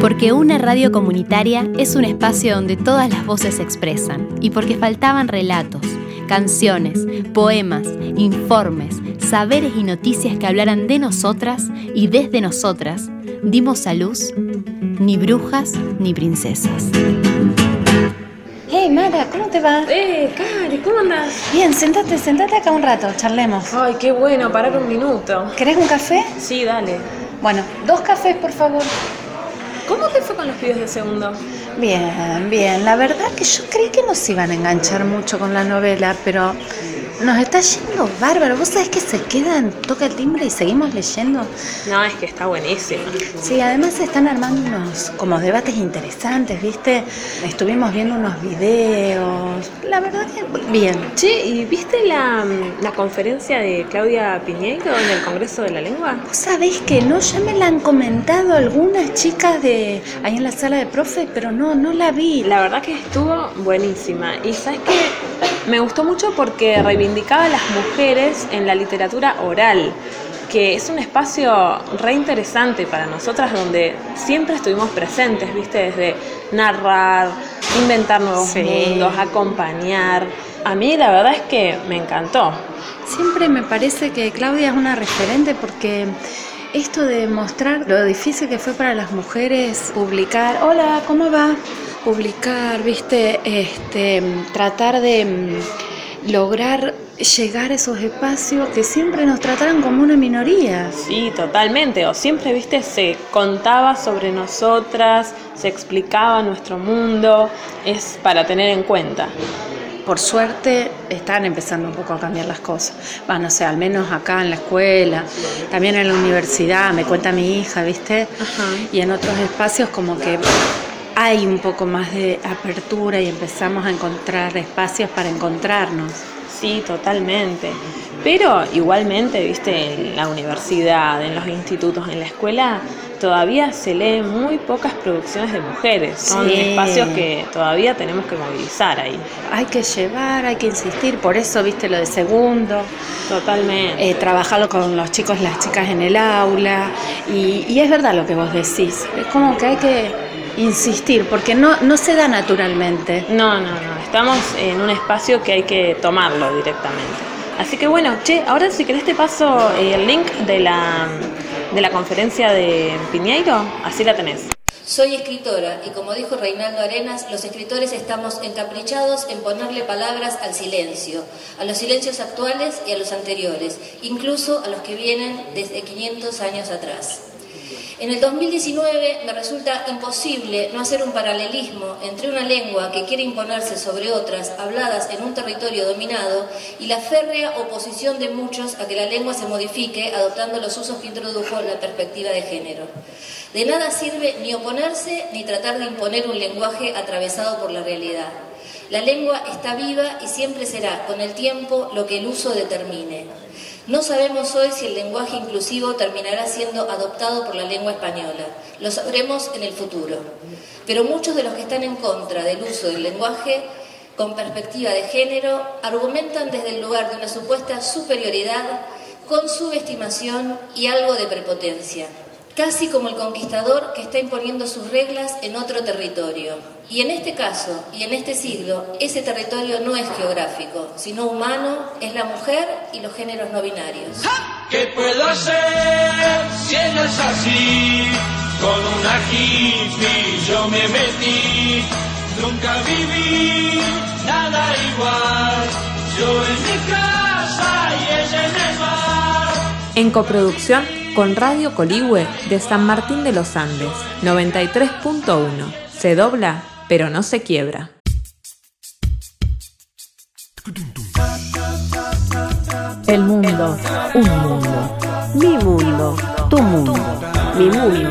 Porque una radio comunitaria es un espacio donde todas las voces se expresan y porque faltaban relatos, canciones, poemas, informes, saberes y noticias que hablaran de nosotras y desde nosotras, dimos a luz ni brujas ni princesas. Hey Mara, ¿cómo te va? Eh, Cari, ¿cómo andas? Bien, sentate, sentate acá un rato, charlemos. Ay, qué bueno, parar un minuto. ¿Querés un café? Sí, dale. Bueno, dos cafés, por favor. ¿Cómo te fue con los pibes de segundo? Bien, bien. La verdad que yo creí que nos iban a enganchar mucho con la novela, pero nos está yendo bárbaro. ¿Vos sabés que se quedan, toca el timbre y seguimos leyendo? No, es que está buenísimo. Sí, además se están armando unos como debates interesantes, ¿viste? Estuvimos viendo unos videos. La verdad que bien. Che, ¿y viste la, la conferencia de Claudia Piñeiro en el Congreso de la Lengua? Vos sabés que no, ya me la han comentado algunas chicas de ahí en la sala de profe, pero no, no la vi. La verdad que estuvo buenísima. Y sabes que me gustó mucho porque reivindicaba a las mujeres en la literatura oral, que es un espacio re interesante para nosotras donde siempre estuvimos presentes, ¿viste? Desde narrar, inventar nuevos Sí. mundos, acompañar. A mí la verdad es que me encantó. Siempre me parece que Claudia es una referente porque esto de mostrar lo difícil que fue para las mujeres publicar, hola, ¿cómo va? Publicar, viste, este, tratar de mm, lograr llegar a esos espacios que siempre nos trataron como una minoría. Sí, totalmente. O siempre, viste, se contaba sobre nosotras, se explicaba nuestro mundo. Es para tener en cuenta. Por suerte están empezando un poco a cambiar las cosas. Bueno, no sé, al menos acá en la escuela, también en la universidad, me cuenta mi hija, ¿viste? Y en otros espacios como que hay un poco más de apertura y empezamos a encontrar espacios para encontrarnos. Sí, totalmente. Pero igualmente, viste, en la universidad, en los institutos, en la escuela, todavía se leen muy pocas producciones de mujeres. Son Sí. espacios que todavía tenemos que movilizar ahí. Hay que llevar, hay que insistir, por eso, viste, lo de segundo. Totalmente. eh, trabajarlo con los chicos las chicas en el aula. Y, y es verdad lo que vos decís. Es como que hay que insistir, porque no, no se da naturalmente. No, no, no. Estamos en un espacio que hay que tomarlo directamente. Así que bueno, che, ahora si querés te paso eh, el link de la, de la conferencia de Piñeiro, así la tenés. Soy escritora y como dijo Reinaldo Arenas, los escritores estamos encaprichados en ponerle palabras al silencio, a los silencios actuales y a los anteriores, incluso a los que vienen desde 500 años atrás. En el 2019 me resulta imposible no hacer un paralelismo entre una lengua que quiere imponerse sobre otras, habladas en un territorio dominado, y la férrea oposición de muchos a que la lengua se modifique adoptando los usos que introdujo la perspectiva de género. De nada sirve ni oponerse ni tratar de imponer un lenguaje atravesado por la realidad. La lengua está viva y siempre será, con el tiempo, lo que el uso determine. No sabemos hoy si el lenguaje inclusivo terminará siendo adoptado por la lengua española. Lo sabremos en el futuro. Pero muchos de los que están en contra del uso del lenguaje con perspectiva de género argumentan desde el lugar de una supuesta superioridad con subestimación y algo de prepotencia. Casi como el conquistador que está imponiendo sus reglas en otro territorio. Y en este caso, y en este siglo, ese territorio no es geográfico, sino humano, es la mujer y los géneros no binarios. ¿Qué puedo hacer si no es así? Con una hippie yo me metí, nunca viví nada igual. Yo en mi casa y ella en el mar. En coproducción con Radio Coligüe de San Martín de los Andes, 93.1. Se dobla, pero no se quiebra. El mundo, un mundo. Mi mundo, tu mundo, mi mundo.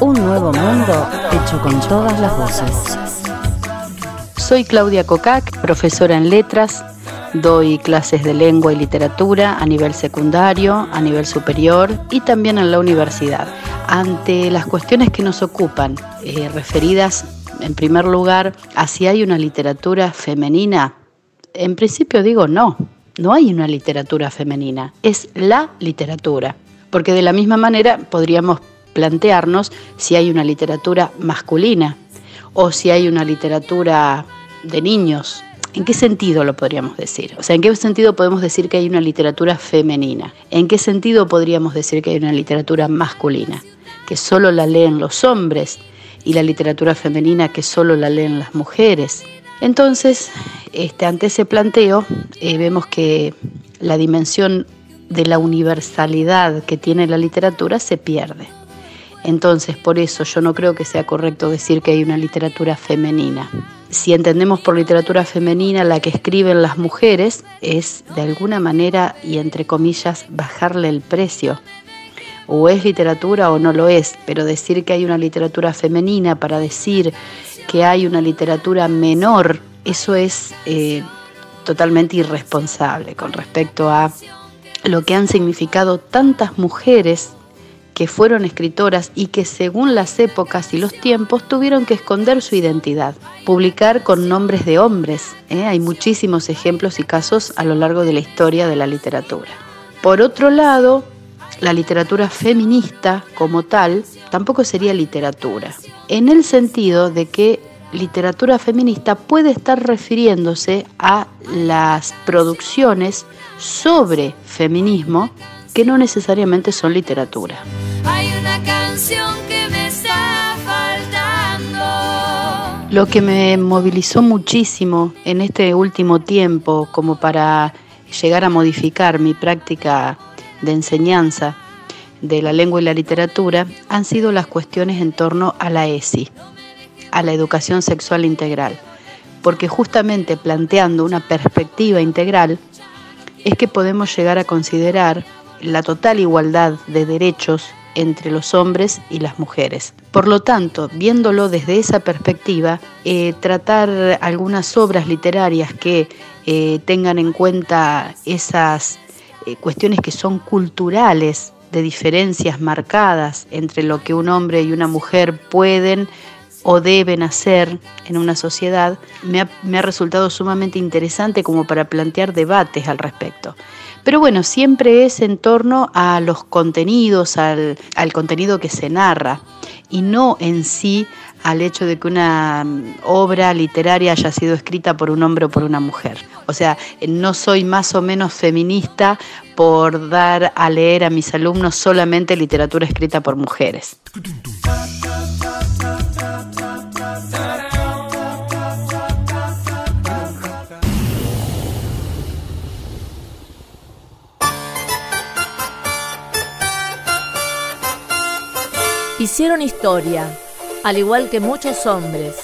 Un nuevo mundo hecho con todas las voces. Soy Claudia Cocac, profesora en letras. Doy clases de lengua y literatura a nivel secundario, a nivel superior y también en la universidad. Ante las cuestiones que nos ocupan, eh, referidas en primer lugar a si hay una literatura femenina, en principio digo no, no hay una literatura femenina, es la literatura. Porque de la misma manera podríamos plantearnos si hay una literatura masculina o si hay una literatura de niños. ¿En qué sentido lo podríamos decir? O sea, ¿en qué sentido podemos decir que hay una literatura femenina? ¿En qué sentido podríamos decir que hay una literatura masculina? Que solo la leen los hombres y la literatura femenina que solo la leen las mujeres. Entonces, este, ante ese planteo, eh, vemos que la dimensión de la universalidad que tiene la literatura se pierde. Entonces, por eso yo no creo que sea correcto decir que hay una literatura femenina. Si entendemos por literatura femenina la que escriben las mujeres, es de alguna manera y entre comillas bajarle el precio. O es literatura o no lo es, pero decir que hay una literatura femenina para decir que hay una literatura menor, eso es eh, totalmente irresponsable con respecto a lo que han significado tantas mujeres que fueron escritoras y que según las épocas y los tiempos tuvieron que esconder su identidad, publicar con nombres de hombres. ¿eh? Hay muchísimos ejemplos y casos a lo largo de la historia de la literatura. Por otro lado, la literatura feminista como tal tampoco sería literatura, en el sentido de que literatura feminista puede estar refiriéndose a las producciones sobre feminismo que no necesariamente son literatura. Hay una canción que me está faltando. Lo que me movilizó muchísimo en este último tiempo como para llegar a modificar mi práctica de enseñanza de la lengua y la literatura han sido las cuestiones en torno a la ESI, a la educación sexual integral, porque justamente planteando una perspectiva integral es que podemos llegar a considerar la total igualdad de derechos entre los hombres y las mujeres. Por lo tanto, viéndolo desde esa perspectiva, eh, tratar algunas obras literarias que eh, tengan en cuenta esas eh, cuestiones que son culturales, de diferencias marcadas entre lo que un hombre y una mujer pueden o deben hacer en una sociedad, me ha resultado sumamente interesante como para plantear debates al respecto. Pero bueno, siempre es en torno a los contenidos, al, contenido que se narra y no en sí al hecho de que una obra literaria haya sido escrita por un hombre o por una mujer. O sea, no soy más o menos feminista por dar a leer a mis alumnos solamente literatura escrita por mujeres. Hicieron historia, al igual que muchos hombres,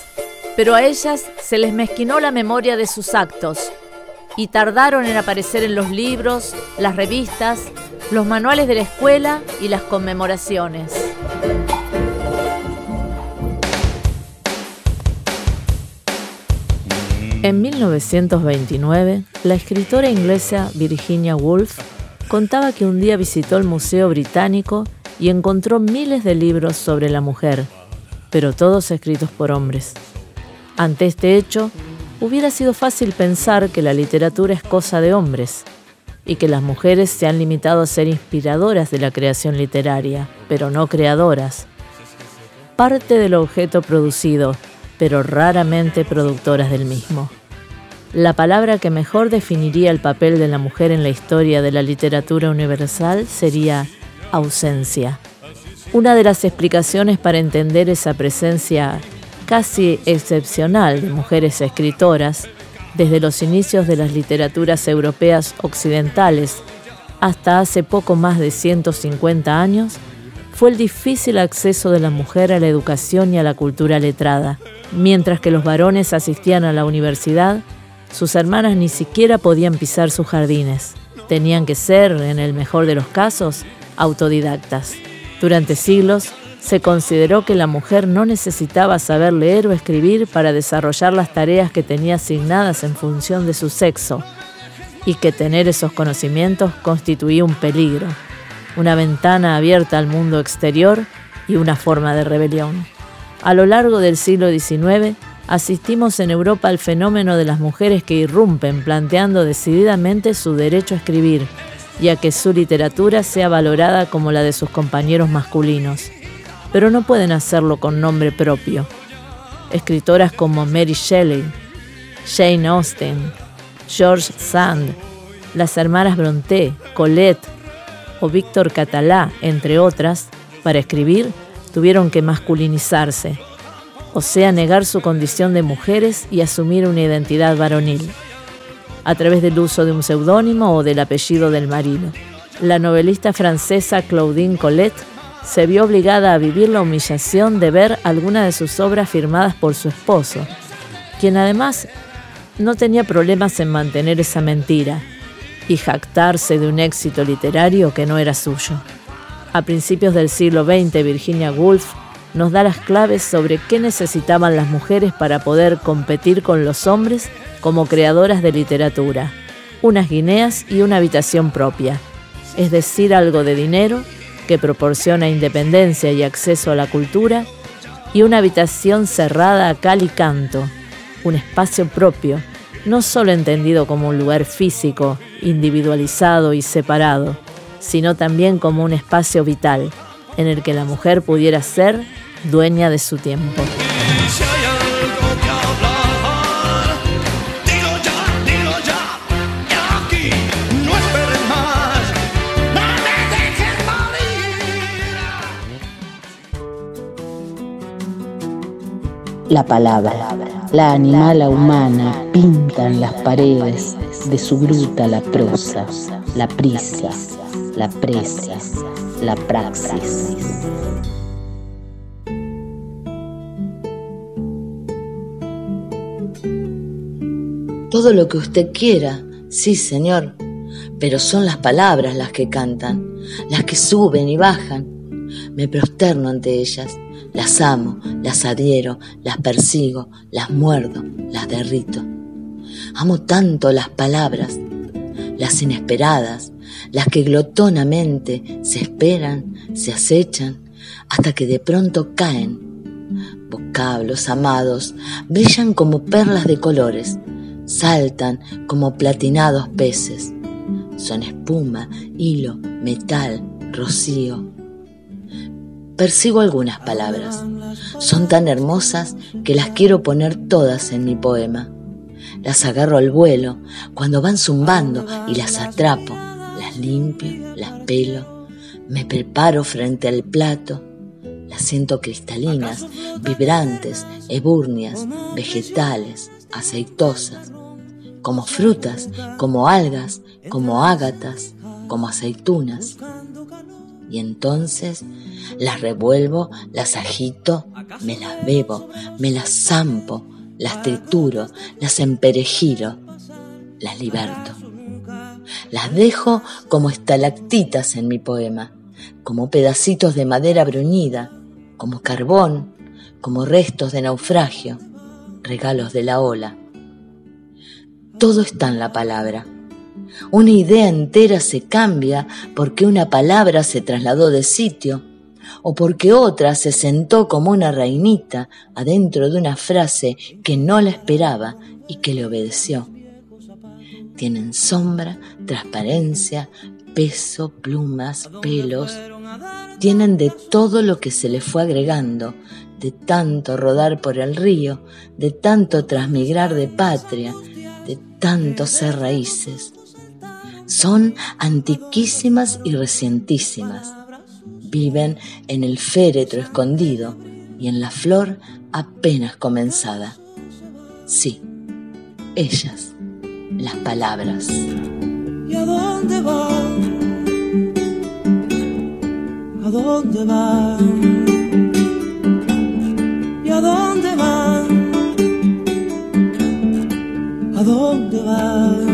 pero a ellas se les mezquinó la memoria de sus actos y tardaron en aparecer en los libros, las revistas, los manuales de la escuela y las conmemoraciones. En 1929, la escritora inglesa Virginia Woolf contaba que un día visitó el Museo Británico y encontró miles de libros sobre la mujer, pero todos escritos por hombres. Ante este hecho, hubiera sido fácil pensar que la literatura es cosa de hombres y que las mujeres se han limitado a ser inspiradoras de la creación literaria, pero no creadoras. Parte del objeto producido, pero raramente productoras del mismo. La palabra que mejor definiría el papel de la mujer en la historia de la literatura universal sería ausencia. Una de las explicaciones para entender esa presencia casi excepcional de mujeres escritoras, desde los inicios de las literaturas europeas occidentales hasta hace poco más de 150 años, fue el difícil acceso de la mujer a la educación y a la cultura letrada. Mientras que los varones asistían a la universidad, sus hermanas ni siquiera podían pisar sus jardines. Tenían que ser, en el mejor de los casos, autodidactas. Durante siglos se consideró que la mujer no necesitaba saber leer o escribir para desarrollar las tareas que tenía asignadas en función de su sexo y que tener esos conocimientos constituía un peligro, una ventana abierta al mundo exterior y una forma de rebelión. A lo largo del siglo XIX, asistimos en Europa al fenómeno de las mujeres que irrumpen planteando decididamente su derecho a escribir, y a que su literatura sea valorada como la de sus compañeros masculinos, pero no pueden hacerlo con nombre propio. Escritoras como Mary Shelley, Jane Austen, George Sand, las hermanas Brontë, Colette o Víctor Catalá, entre otras, para escribir tuvieron que masculinizarse, o sea, negar su condición de mujeres y asumir una identidad varonil a través del uso de un seudónimo o del apellido del marido. La novelista francesa Claudine Colette se vio obligada a vivir la humillación de ver algunas de sus obras firmadas por su esposo, quien además no tenía problemas en mantener esa mentira y jactarse de un éxito literario que no era suyo. A principios del siglo XX, Virginia Woolf nos da las claves sobre qué necesitaban las mujeres para poder competir con los hombres como creadoras de literatura, unas guineas y una habitación propia, es decir, algo de dinero que proporciona independencia y acceso a la cultura, y una habitación cerrada a cal y canto, un espacio propio, no solo entendido como un lugar físico, individualizado y separado, sino también como un espacio vital en el que la mujer pudiera ser dueña de su tiempo. La palabra, la animala humana pinta en las paredes de su gruta la prosa, la prisa, la presa, la praxis. Todo lo que usted quiera, sí, señor, pero son las palabras las que cantan, las que suben y bajan. Me prosterno ante ellas las amo, las adhiero, las persigo, las muerdo, las derrito. Amo tanto las palabras, las inesperadas, las que glotonamente se esperan, se acechan, hasta que de pronto caen. Vocablos amados brillan como perlas de colores, saltan como platinados peces. Son espuma, hilo, metal, rocío, persigo algunas palabras. Son tan hermosas que las quiero poner todas en mi poema. Las agarro al vuelo cuando van zumbando y las atrapo, las limpio, las pelo, me preparo frente al plato, las siento cristalinas, vibrantes, eburnias, vegetales, aceitosas, como frutas, como algas, como ágatas, como aceitunas. Y entonces las revuelvo, las agito, me las bebo, me las zampo, las trituro, las emperejiro, las liberto. Las dejo como estalactitas en mi poema, como pedacitos de madera bruñida, como carbón, como restos de naufragio, regalos de la ola. Todo está en la palabra. Una idea entera se cambia porque una palabra se trasladó de sitio o porque otra se sentó como una reinita adentro de una frase que no la esperaba y que le obedeció. Tienen sombra, transparencia, peso, plumas, pelos. Tienen de todo lo que se le fue agregando, de tanto rodar por el río, de tanto transmigrar de patria, de tanto ser raíces. Son antiquísimas y recientísimas viven en el féretro escondido y en la flor apenas comenzada. Sí, ellas, las palabras. ¿Y a dónde van? dónde va? ¿Y a dónde va? ¿A dónde va?